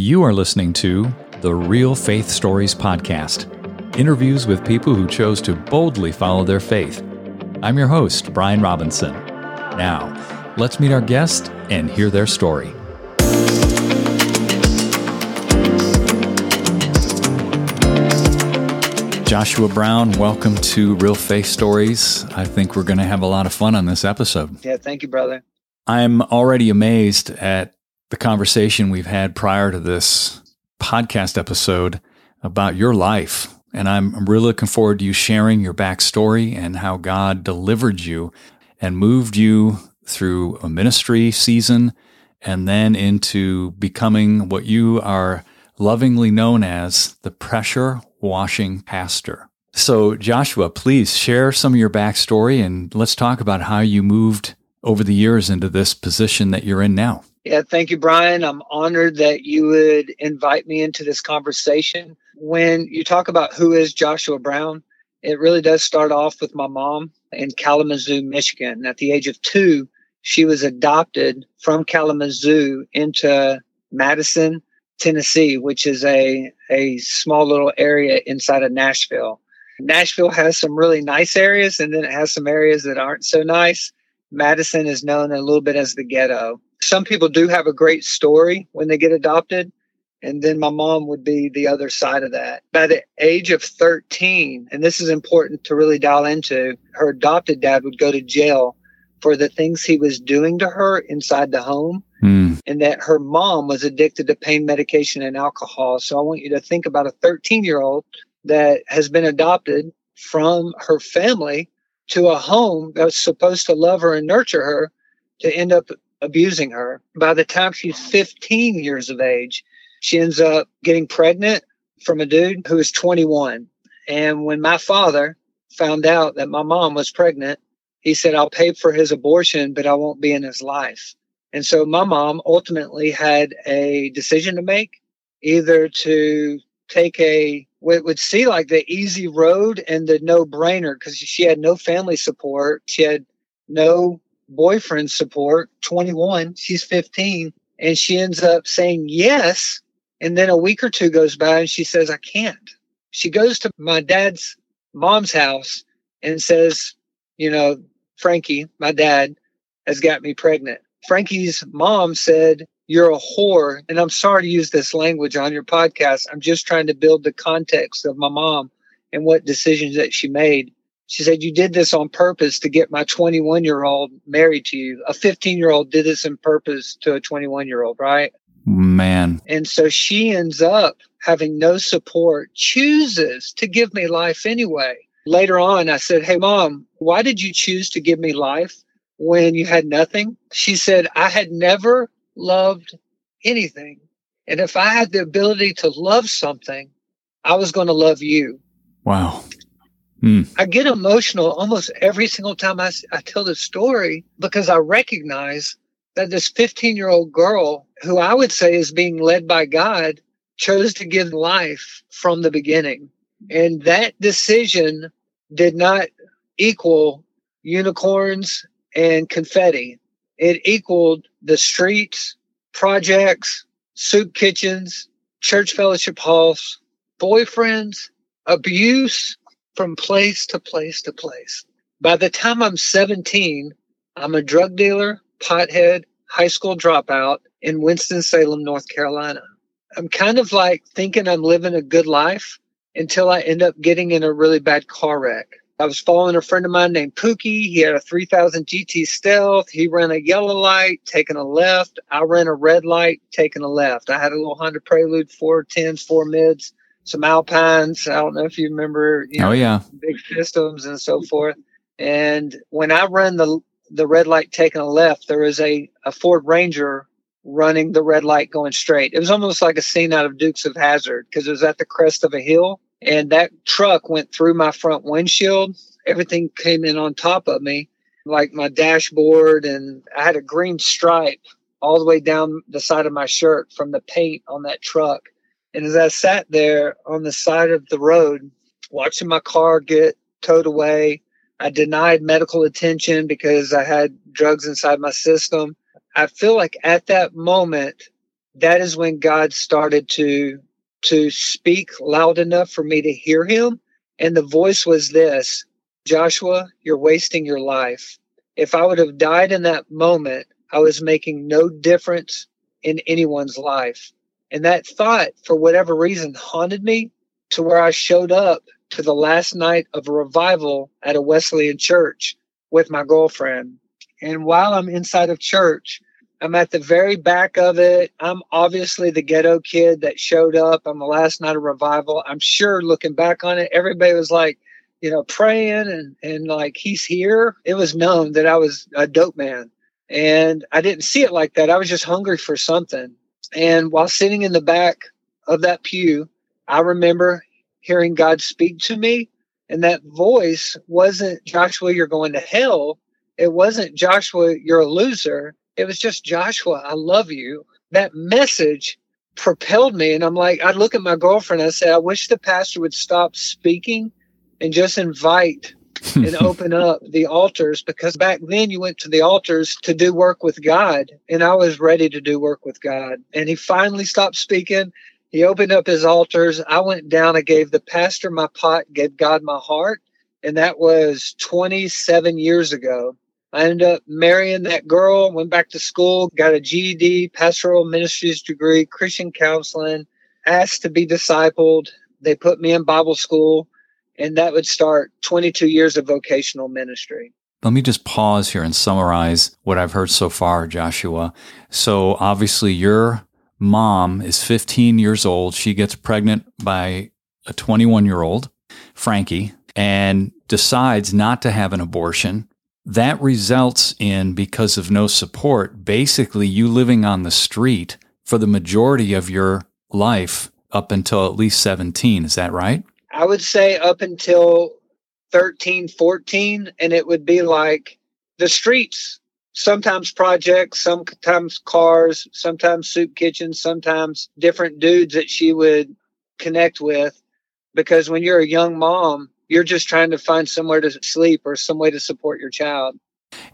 You are listening to the Real Faith Stories Podcast interviews with people who chose to boldly follow their faith. I'm your host, Brian Robinson. Now, let's meet our guest and hear their story. Joshua Brown, welcome to Real Faith Stories. I think we're going to have a lot of fun on this episode. Yeah, thank you, brother. I'm already amazed at the conversation we've had prior to this podcast episode about your life. And I'm really looking forward to you sharing your backstory and how God delivered you and moved you through a ministry season and then into becoming what you are lovingly known as the pressure washing pastor. So, Joshua, please share some of your backstory and let's talk about how you moved over the years into this position that you're in now. Yeah, thank you, Brian. I'm honored that you would invite me into this conversation. When you talk about who is Joshua Brown, it really does start off with my mom in Kalamazoo, Michigan. At the age of two, she was adopted from Kalamazoo into Madison, Tennessee, which is a, a small little area inside of Nashville. Nashville has some really nice areas and then it has some areas that aren't so nice. Madison is known a little bit as the ghetto. Some people do have a great story when they get adopted. And then my mom would be the other side of that. By the age of 13, and this is important to really dial into, her adopted dad would go to jail for the things he was doing to her inside the home. Mm. And that her mom was addicted to pain medication and alcohol. So I want you to think about a 13 year old that has been adopted from her family to a home that was supposed to love her and nurture her to end up abusing her. By the time she's 15 years of age, she ends up getting pregnant from a dude who is 21. And when my father found out that my mom was pregnant, he said, I'll pay for his abortion, but I won't be in his life. And so my mom ultimately had a decision to make either to take a what would see like the easy road and the no brainer because she had no family support. She had no boyfriend support, 21, she's 15, and she ends up saying yes. And then a week or two goes by and she says, I can't. She goes to my dad's mom's house and says, you know, Frankie, my dad, has got me pregnant. Frankie's mom said, You're a whore. And I'm sorry to use this language on your podcast. I'm just trying to build the context of my mom and what decisions that she made. She said, You did this on purpose to get my 21 year old married to you. A 15 year old did this on purpose to a 21 year old, right? Man. And so she ends up having no support, chooses to give me life anyway. Later on, I said, Hey, mom, why did you choose to give me life when you had nothing? She said, I had never loved anything. And if I had the ability to love something, I was going to love you. Wow. Mm. I get emotional almost every single time I, I tell this story because I recognize that this 15 year old girl, who I would say is being led by God, chose to give life from the beginning. And that decision did not equal unicorns and confetti. It equaled the streets, projects, soup kitchens, church fellowship halls, boyfriends, abuse, from place to place to place. By the time I'm 17, I'm a drug dealer, pothead, high school dropout in Winston-Salem, North Carolina. I'm kind of like thinking I'm living a good life until I end up getting in a really bad car wreck. I was following a friend of mine named Pookie. He had a 3000 GT Stealth. He ran a yellow light, taking a left. I ran a red light, taking a left. I had a little Honda Prelude, four tens, four mids some Alpines. I don't know if you remember. You oh, know, oh yeah, big systems and so forth. And when I run the the red light taking a left, there was a a Ford Ranger running the red light going straight. It was almost like a scene out of Dukes of Hazzard because it was at the crest of a hill, and that truck went through my front windshield. Everything came in on top of me, like my dashboard, and I had a green stripe all the way down the side of my shirt from the paint on that truck and as I sat there on the side of the road, watching my car get towed away, I denied medical attention because I had drugs inside my system. I feel like at that moment, that is when God started to to speak loud enough for me to hear him. And the voice was this Joshua, you're wasting your life. If I would have died in that moment, I was making no difference in anyone's life. And that thought, for whatever reason, haunted me to where I showed up to the last night of a revival at a Wesleyan church with my girlfriend. And while I'm inside of church, I'm at the very back of it. I'm obviously the ghetto kid that showed up on the last night of revival. I'm sure looking back on it, everybody was like, you know, praying and, and like, he's here. It was known that I was a dope man. And I didn't see it like that. I was just hungry for something. And while sitting in the back of that pew, I remember hearing God speak to me. And that voice wasn't Joshua, you're going to hell. It wasn't Joshua, you're a loser. It was just Joshua, I love you. That message propelled me. And I'm like, I'd look at my girlfriend. I say, I wish the pastor would stop speaking and just invite and open up the altars because back then you went to the altars to do work with God. And I was ready to do work with God. And he finally stopped speaking. He opened up his altars. I went down. I gave the pastor my pot, gave God my heart. And that was 27 years ago. I ended up marrying that girl, went back to school, got a GED, pastoral ministries degree, Christian counseling, asked to be discipled. They put me in Bible school and that would start 22 years of vocational ministry. Let me just pause here and summarize what I've heard so far, Joshua. So, obviously, your mom is 15 years old. She gets pregnant by a 21 year old, Frankie, and decides not to have an abortion. That results in, because of no support, basically you living on the street for the majority of your life up until at least 17. Is that right? I would say up until 13, 14, and it would be like the streets, sometimes projects, sometimes cars, sometimes soup kitchens, sometimes different dudes that she would connect with. Because when you're a young mom, you're just trying to find somewhere to sleep or some way to support your child.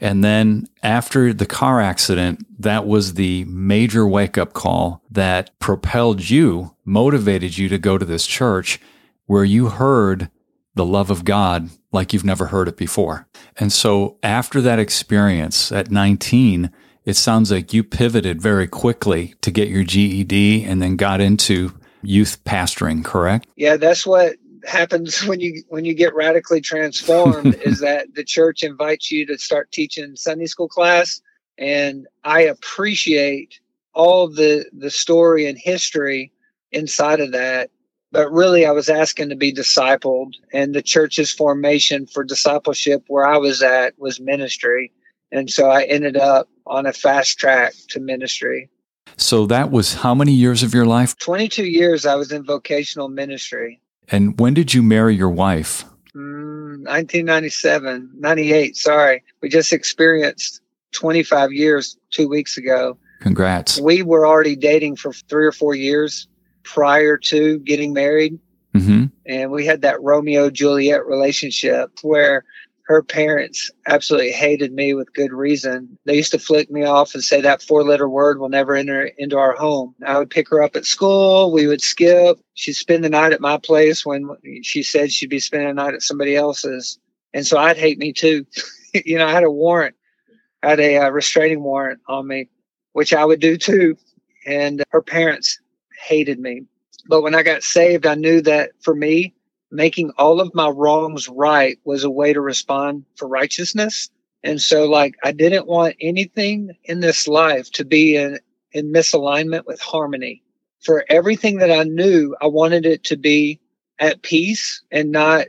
And then after the car accident, that was the major wake up call that propelled you, motivated you to go to this church where you heard the love of God like you've never heard it before. And so after that experience at 19, it sounds like you pivoted very quickly to get your GED and then got into youth pastoring, correct? Yeah, that's what happens when you when you get radically transformed is that the church invites you to start teaching Sunday school class and I appreciate all the the story and history inside of that but really I was asking to be discipled and the church's formation for discipleship where I was at was ministry. And so I ended up on a fast track to ministry. So that was how many years of your life? 22 years I was in vocational ministry. And when did you marry your wife? Mm, 1997, 98, sorry. We just experienced 25 years two weeks ago. Congrats. We were already dating for three or four years prior to getting married. Mm-hmm. And we had that Romeo Juliet relationship where her parents absolutely hated me with good reason. They used to flick me off and say that four letter word will never enter into our home. I would pick her up at school. We would skip. She'd spend the night at my place when she said she'd be spending the night at somebody else's. And so I'd hate me too. you know, I had a warrant, I had a uh, restraining warrant on me, which I would do too. And her parents hated me. But when I got saved, I knew that for me, making all of my wrongs right was a way to respond for righteousness. And so, like, I didn't want anything in this life to be in, in misalignment with harmony. For everything that I knew, I wanted it to be at peace and not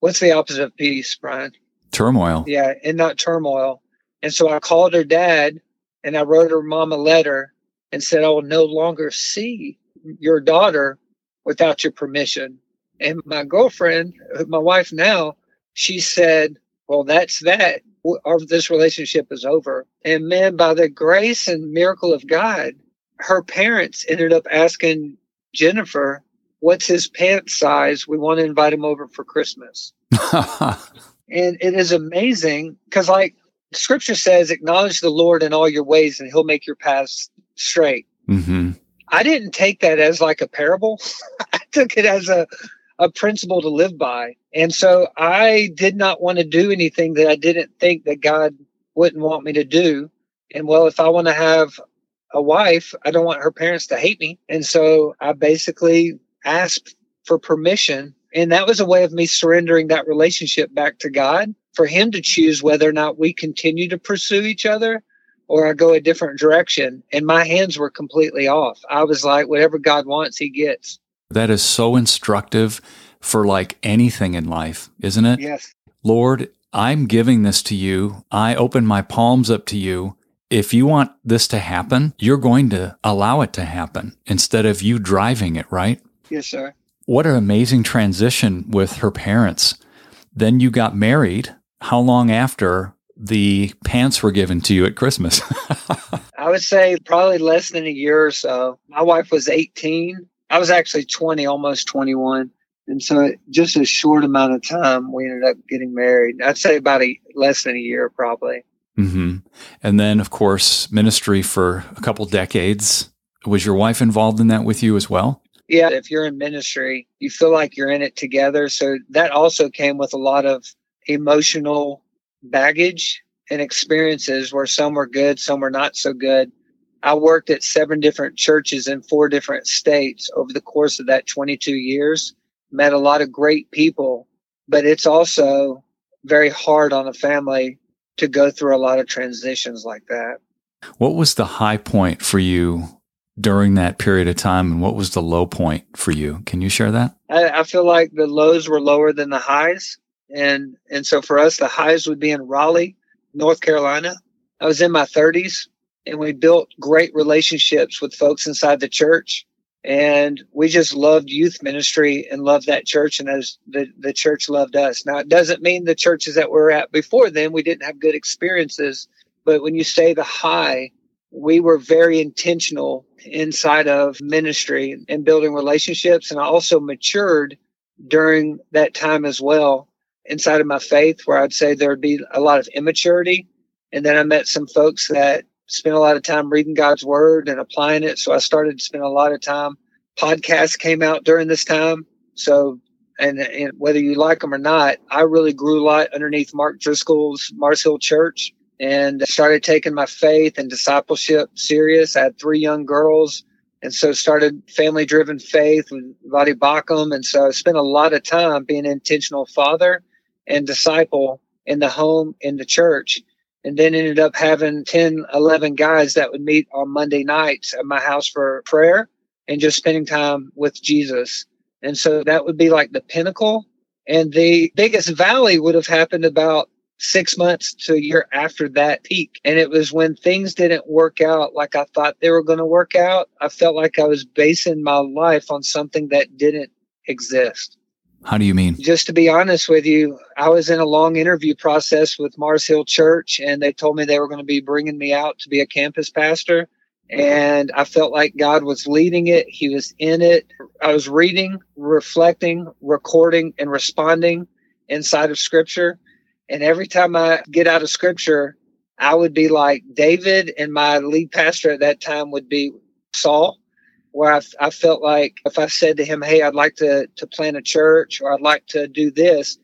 what's the opposite of peace, Brian? Turmoil. Yeah, and not turmoil. And so I called her dad and I wrote her mom a letter and said, I will no longer see your daughter without your permission. And my girlfriend, my wife now, she said, well, that's that. Our, this relationship is over. And man, by the grace and miracle of God, her parents ended up asking Jennifer, what's his pants size? We want to invite him over for Christmas. and it is amazing because like scripture says, acknowledge the Lord in all your ways and he'll make your paths straight. Mm-hmm. I didn't take that as like a parable. I took it as a, a principle to live by. And so I did not want to do anything that I didn't think that God wouldn't want me to do. And well, if I want to have a wife, I don't want her parents to hate me. And so I basically asked for permission. And that was a way of me surrendering that relationship back to God for Him to choose whether or not we continue to pursue each other or I go a different direction. And my hands were completely off. I was like, whatever God wants, He gets. That is so instructive for like anything in life, isn't it? Yes. Lord, I'm giving this to you. I open my palms up to you. If you want this to happen, you're going to allow it to happen instead of you driving it, right? Yes, sir. What an amazing transition with her parents. Then you got married. How long after the pants were given to you at Christmas? I would say probably less than a year or so. My wife was 18. I was actually 20, almost 21. And so just a short amount of time, we ended up getting married. I'd say about a less than a year, probably. Mm-hmm. And then, of course, ministry for a couple decades. Was your wife involved in that with you as well? Yeah, if you're in ministry, you feel like you're in it together. So that also came with a lot of emotional baggage and experiences where some were good, some were not so good. I worked at seven different churches in four different states over the course of that 22 years, met a lot of great people, but it's also very hard on a family to go through a lot of transitions like that. What was the high point for you during that period of time and what was the low point for you? Can you share that? I, I feel like the lows were lower than the highs. And and so for us the highs would be in Raleigh, North Carolina. I was in my 30s and we built great relationships with folks inside the church. And we just loved youth ministry and loved that church and as the, the church loved us. Now it doesn't mean the churches that we are at before then we didn't have good experiences but when you say the high we were very intentional inside of ministry and building relationships and i also matured during that time as well inside of my faith where i'd say there would be a lot of immaturity and then i met some folks that spent a lot of time reading God's word and applying it. So I started to spend a lot of time. Podcasts came out during this time. So, and, and whether you like them or not, I really grew a lot underneath Mark Driscoll's Mars Hill Church and started taking my faith and discipleship serious. I had three young girls. And so started family driven faith with Voddie Baucham. And so I spent a lot of time being an intentional father and disciple in the home, in the church and then ended up having 10, 11 guys that would meet on Monday nights at my house for prayer and just spending time with Jesus. And so that would be like the pinnacle. And the biggest valley would have happened about six months to a year after that peak. And it was when things didn't work out like I thought they were going to work out. I felt like I was basing my life on something that didn't exist. How do you mean? Just to be honest with you, I was in a long interview process with Mars Hill Church, and they told me they were going to be bringing me out to be a campus pastor. And I felt like God was leading it. He was in it. I was reading, reflecting, recording, and responding inside of scripture. And every time I get out of scripture, I would be like David, and my lead pastor at that time would be Saul where I, I felt like if I said to him, Hey, I'd like to, to plant a church or I'd like to do this,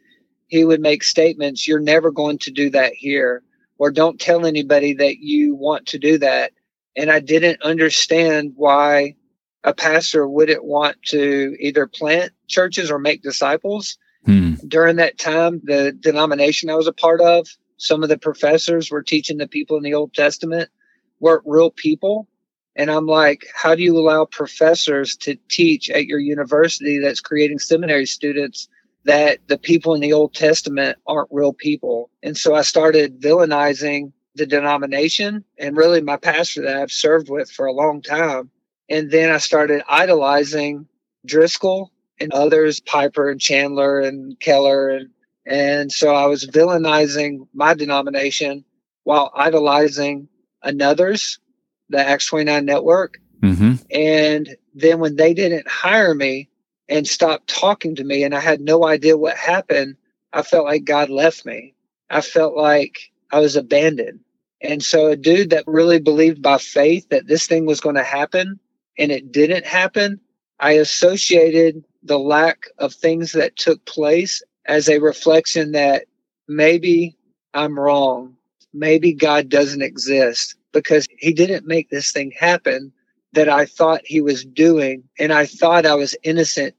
he would make statements, You're never going to do that here, or don't tell anybody that you want to do that. And I didn't understand why a pastor wouldn't want to either plant churches or make disciples. Hmm. During that time, the denomination I was a part of, some of the professors were teaching the people in the Old Testament weren't real people and I'm like, how do you allow professors to teach at your university that's creating seminary students that the people in the Old Testament aren't real people? And so I started villainizing the denomination and really my pastor that I've served with for a long time. And then I started idolizing Driscoll and others, Piper and Chandler and Keller. And, and so I was villainizing my denomination while idolizing another's the Acts 29 network. Mm-hmm. And then when they didn't hire me and stopped talking to me and I had no idea what happened, I felt like God left me. I felt like I was abandoned. And so a dude that really believed by faith that this thing was going to happen and it didn't happen, I associated the lack of things that took place as a reflection that maybe I'm wrong. Maybe God doesn't exist because he didn't make this thing happen that I thought he was doing. And I thought I was innocent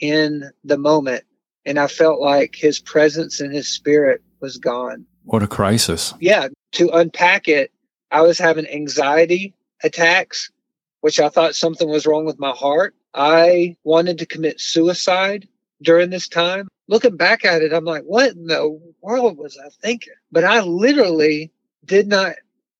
in the moment. And I felt like his presence and his spirit was gone. What a crisis. Yeah. To unpack it, I was having anxiety attacks, which I thought something was wrong with my heart. I wanted to commit suicide during this time. Looking back at it, I'm like, what in the world was I thinking? But I literally did not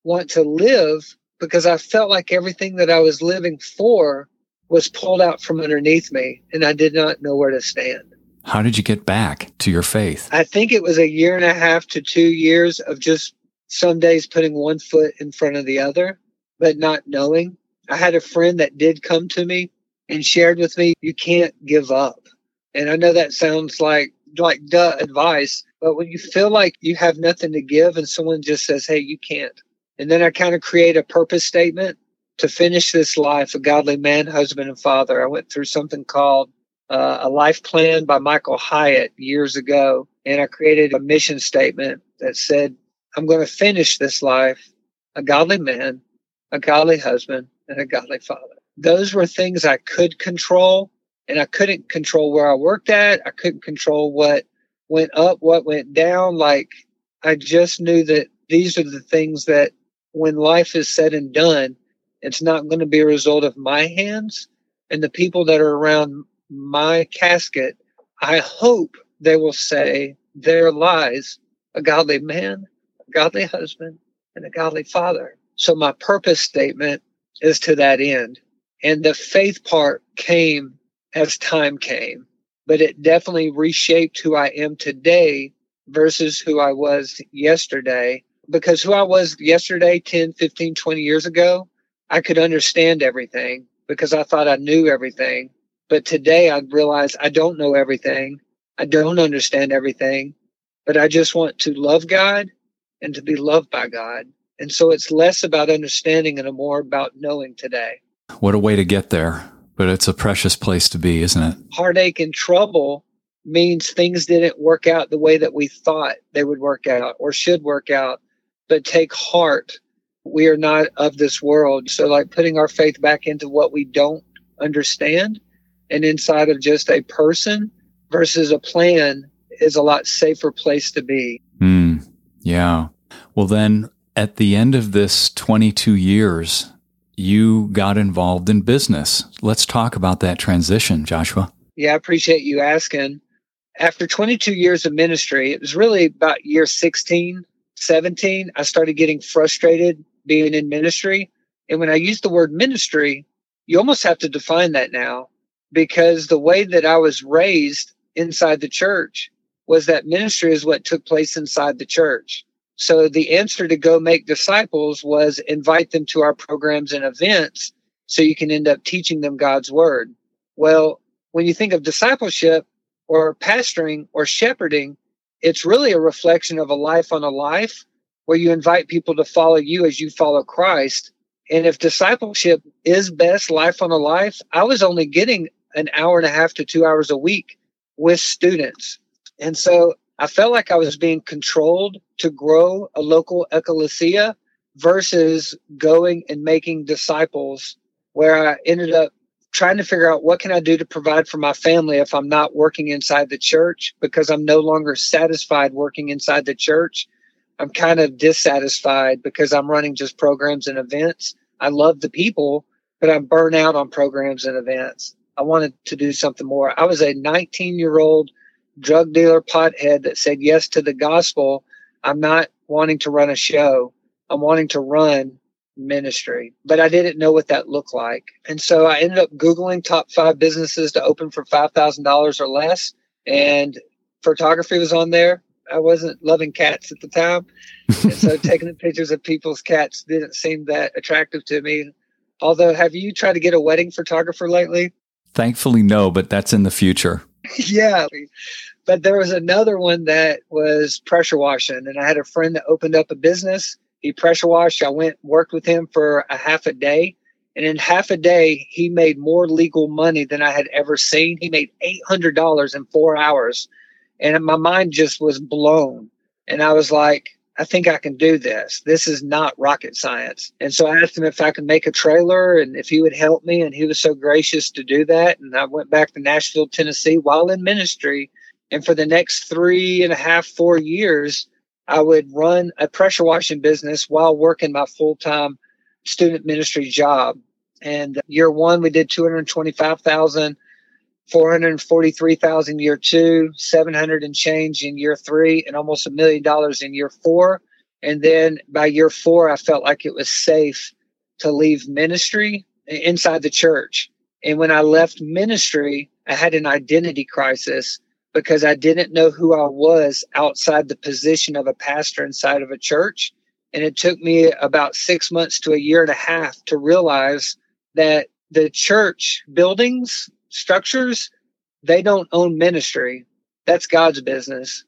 want to live because I felt like everything that I was living for was pulled out from underneath me and I did not know where to stand. How did you get back to your faith? I think it was a year and a half to two years of just some days putting one foot in front of the other, but not knowing. I had a friend that did come to me and shared with me, you can't give up. And I know that sounds like like duh advice, but when you feel like you have nothing to give and someone just says, Hey, you can't. And then I kind of create a purpose statement to finish this life, a godly man, husband, and father. I went through something called uh, a life plan by Michael Hyatt years ago. And I created a mission statement that said, I'm going to finish this life a godly man, a godly husband, and a godly father those were things I could control and I couldn't control where I worked at. I couldn't control what went up, what went down. Like I just knew that these are the things that when life is said and done, it's not going to be a result of my hands and the people that are around my casket. I hope they will say there lies a godly man, a godly husband, and a godly father. So my purpose statement is to that end. And the faith part came as time came, but it definitely reshaped who I am today versus who I was yesterday. Because who I was yesterday, 10, 15, 20 years ago, I could understand everything because I thought I knew everything. But today I realize I don't know everything. I don't understand everything, but I just want to love God and to be loved by God. And so it's less about understanding and more about knowing today. What a way to get there. But it's a precious place to be, isn't it? Heartache and trouble means things didn't work out the way that we thought they would work out or should work out. But take heart. We are not of this world. So, like putting our faith back into what we don't understand and inside of just a person versus a plan is a lot safer place to be. Mm, yeah. Well, then at the end of this 22 years, you got involved in business. Let's talk about that transition, Joshua. Yeah, I appreciate you asking. After 22 years of ministry, it was really about year 16, 17, I started getting frustrated being in ministry. And when I use the word ministry, you almost have to define that now because the way that I was raised inside the church was that ministry is what took place inside the church. So the answer to go make disciples was invite them to our programs and events so you can end up teaching them God's word. Well, when you think of discipleship or pastoring or shepherding, it's really a reflection of a life on a life where you invite people to follow you as you follow Christ. And if discipleship is best life on a life, I was only getting an hour and a half to two hours a week with students. And so I felt like I was being controlled to grow a local ecclesia versus going and making disciples where I ended up trying to figure out what can I do to provide for my family if I'm not working inside the church because I'm no longer satisfied working inside the church. I'm kind of dissatisfied because I'm running just programs and events. I love the people, but I'm burnt out on programs and events. I wanted to do something more. I was a 19 year old drug dealer pothead that said yes to the gospel. I'm not wanting to run a show. I'm wanting to run ministry, but I didn't know what that looked like. And so I ended up Googling top five businesses to open for $5,000 or less. And photography was on there. I wasn't loving cats at the time. and so taking the pictures of people's cats didn't seem that attractive to me. Although, have you tried to get a wedding photographer lately? Thankfully, no, but that's in the future. yeah. But there was another one that was pressure washing. And I had a friend that opened up a business. He pressure washed. I went, worked with him for a half a day. And in half a day, he made more legal money than I had ever seen. He made $800 in four hours. And my mind just was blown. And I was like, I think I can do this. This is not rocket science. And so I asked him if I could make a trailer and if he would help me. And he was so gracious to do that. And I went back to Nashville, Tennessee while in ministry. And for the next three and a half, four years, I would run a pressure washing business while working my full time student ministry job. And year one, we did 225,000, 443,000 year two, 700 and change in year three, and almost a million dollars in year four. And then by year four, I felt like it was safe to leave ministry inside the church. And when I left ministry, I had an identity crisis because I didn't know who I was outside the position of a pastor inside of a church. And it took me about six months to a year and a half to realize that the church buildings, structures, they don't own ministry. That's God's business.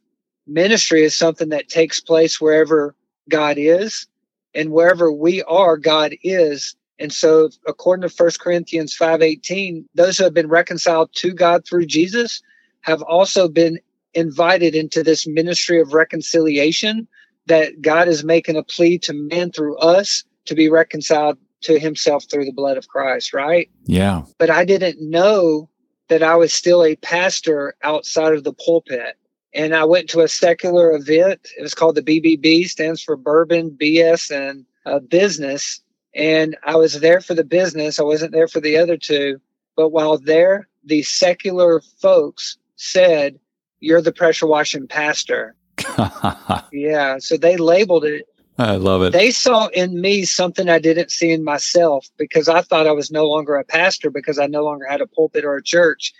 Ministry is something that takes place wherever God is and wherever we are, God is. And so according to 1 Corinthians 5:18, those who have been reconciled to God through Jesus have also been invited into this ministry of reconciliation that God is making a plea to man through us to be reconciled to himself through the blood of Christ, right? Yeah. But I didn't know that I was still a pastor outside of the pulpit. And I went to a secular event. It was called the BBB, stands for Bourbon, BS, and uh, Business. And I was there for the business. I wasn't there for the other two. But while there, the secular folks said, You're the pressure washing pastor. yeah. So they labeled it. I love it. They saw in me something I didn't see in myself because I thought I was no longer a pastor because I no longer had a pulpit or a church.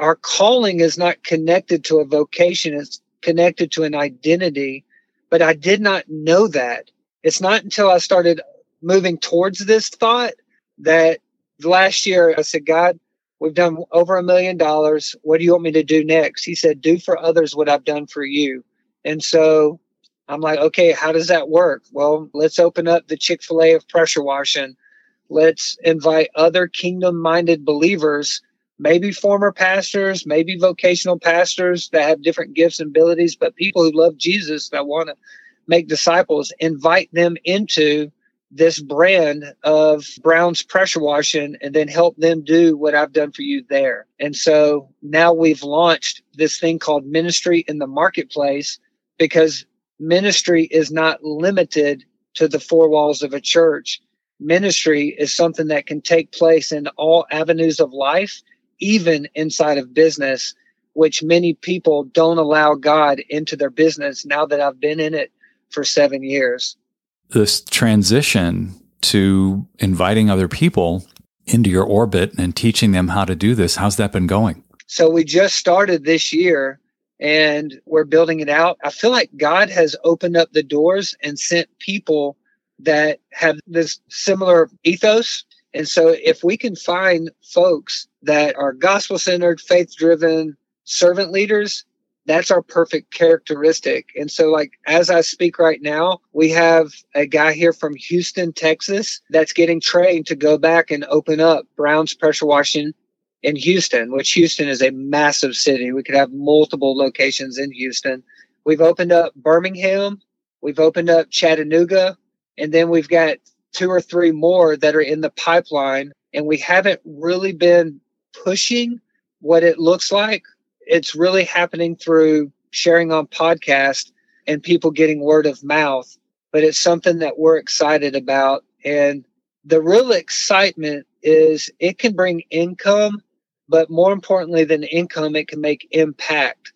Our calling is not connected to a vocation, it's connected to an identity. But I did not know that. It's not until I started moving towards this thought that last year I said, God, we've done over a million dollars. What do you want me to do next? He said, Do for others what I've done for you. And so I'm like, okay, how does that work? Well, let's open up the Chick fil A of pressure washing. Let's invite other kingdom minded believers, maybe former pastors, maybe vocational pastors that have different gifts and abilities, but people who love Jesus that want to make disciples, invite them into this brand of Brown's pressure washing and then help them do what I've done for you there. And so now we've launched this thing called ministry in the marketplace because ministry is not limited to the four walls of a church. Ministry is something that can take place in all avenues of life, even inside of business, which many people don't allow God into their business now that I've been in it for seven years. This transition to inviting other people into your orbit and teaching them how to do this, how's that been going? So we just started this year and we're building it out. I feel like God has opened up the doors and sent people that have this similar ethos. And so if we can find folks that are gospel centered, faith driven, servant leaders, that's our perfect characteristic. And so, like, as I speak right now, we have a guy here from Houston, Texas, that's getting trained to go back and open up Brown's pressure washing in Houston, which Houston is a massive city. We could have multiple locations in Houston. We've opened up Birmingham, we've opened up Chattanooga, and then we've got two or three more that are in the pipeline. And we haven't really been pushing what it looks like. It's really happening through sharing on podcast and people getting word of mouth. But it's something that we're excited about. And the real excitement is it can bring income but more importantly than income, it can make impact.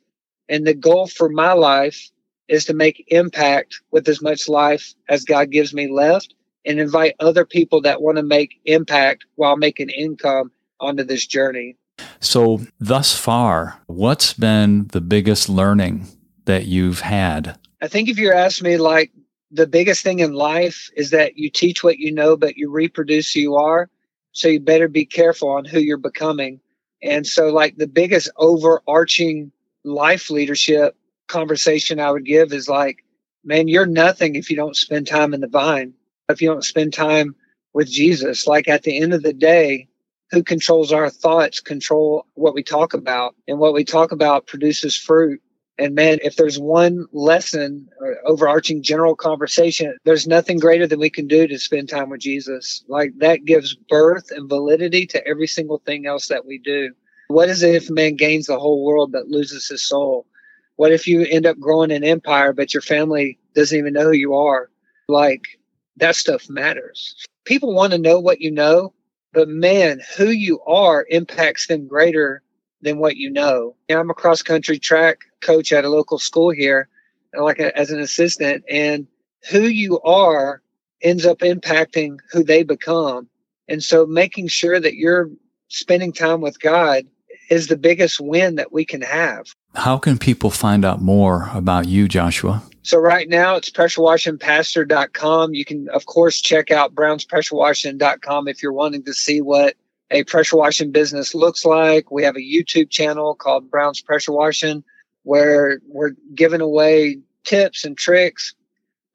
And the goal for my life is to make impact with as much life as God gives me left and invite other people that want to make impact while making income onto this journey. So, thus far, what's been the biggest learning that you've had? I think if you're asking me, like, the biggest thing in life is that you teach what you know, but you reproduce who you are. So, you better be careful on who you're becoming. And so, like, the biggest overarching life leadership conversation I would give is like, man, you're nothing if you don't spend time in the vine, if you don't spend time with Jesus. Like at the end of the day, who controls our thoughts control what we talk about. And what we talk about produces fruit. And man if there's one lesson or overarching general conversation there's nothing greater than we can do to spend time with jesus. Like that gives birth and validity to every single thing else that we do. What is it if man gains the whole world but loses his soul? What if you end up growing an empire but your family doesn't even know who you are? Like that stuff matters. People want to know what you know but man, who you are impacts them greater than what you know. I'm a cross country track coach at a local school here, like a, as an assistant, and who you are ends up impacting who they become. And so making sure that you're spending time with God is the biggest win that we can have. How can people find out more about you, Joshua? So right now it's pressurewashingpastor.com. You can, of course, check out brownspressurewashing.com if you're wanting to see what a pressure washing business looks like. We have a YouTube channel called Brown's Pressure Washing where we're giving away tips and tricks.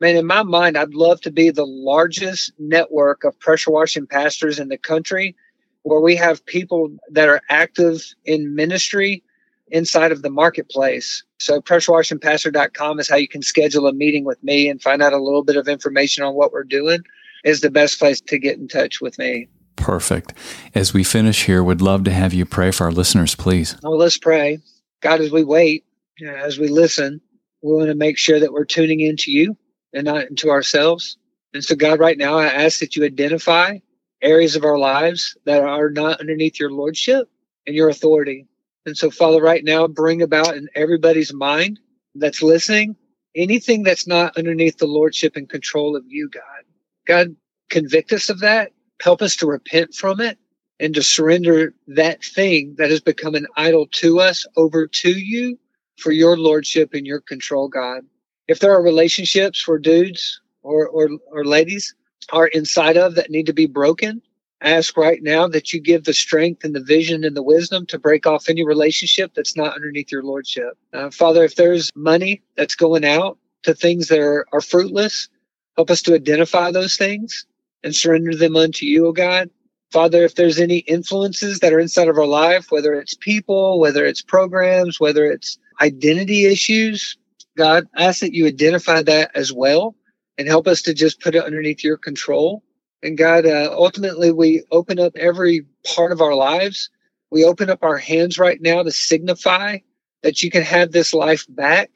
Man, in my mind, I'd love to be the largest network of pressure washing pastors in the country where we have people that are active in ministry inside of the marketplace. So pressurewashingpastor.com is how you can schedule a meeting with me and find out a little bit of information on what we're doing is the best place to get in touch with me. Perfect. As we finish here, would love to have you pray for our listeners, please. Well, let's pray. God, as we wait, as we listen, we want to make sure that we're tuning into you and not into ourselves. And so, God, right now, I ask that you identify areas of our lives that are not underneath your lordship and your authority. And so, Father, right now, bring about in everybody's mind that's listening anything that's not underneath the lordship and control of you, God. God, convict us of that. Help us to repent from it and to surrender that thing that has become an idol to us over to you for your lordship and your control, God. If there are relationships for dudes or, or, or ladies are inside of that need to be broken, ask right now that you give the strength and the vision and the wisdom to break off any relationship that's not underneath your lordship. Uh, Father, if there's money that's going out to things that are, are fruitless, help us to identify those things and surrender them unto you, O oh God. Father, if there's any influences that are inside of our life, whether it's people, whether it's programs, whether it's identity issues, God, I ask that you identify that as well and help us to just put it underneath your control and God, uh, ultimately, we open up every part of our lives. We open up our hands right now to signify that you can have this life back.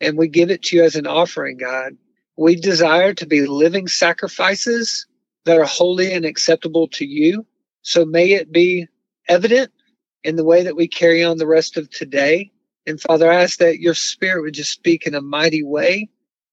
And we give it to you as an offering, God. We desire to be living sacrifices that are holy and acceptable to you. So may it be evident in the way that we carry on the rest of today. And Father, I ask that your spirit would just speak in a mighty way.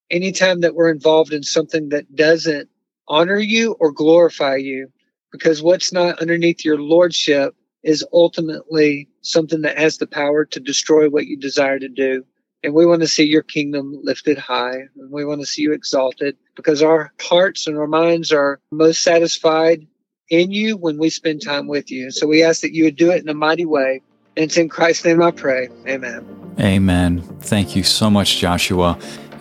Anytime that we're involved in something that doesn't honor you or glorify you because what's not underneath your lordship is ultimately something that has the power to destroy what you desire to do. And we want to see your kingdom lifted high and we want to see you exalted because our hearts and our minds are most satisfied in you when we spend time with you. So we ask that you would do it in a mighty way. And it's in Christ's name I pray. Amen. Amen. Thank you so much, Joshua.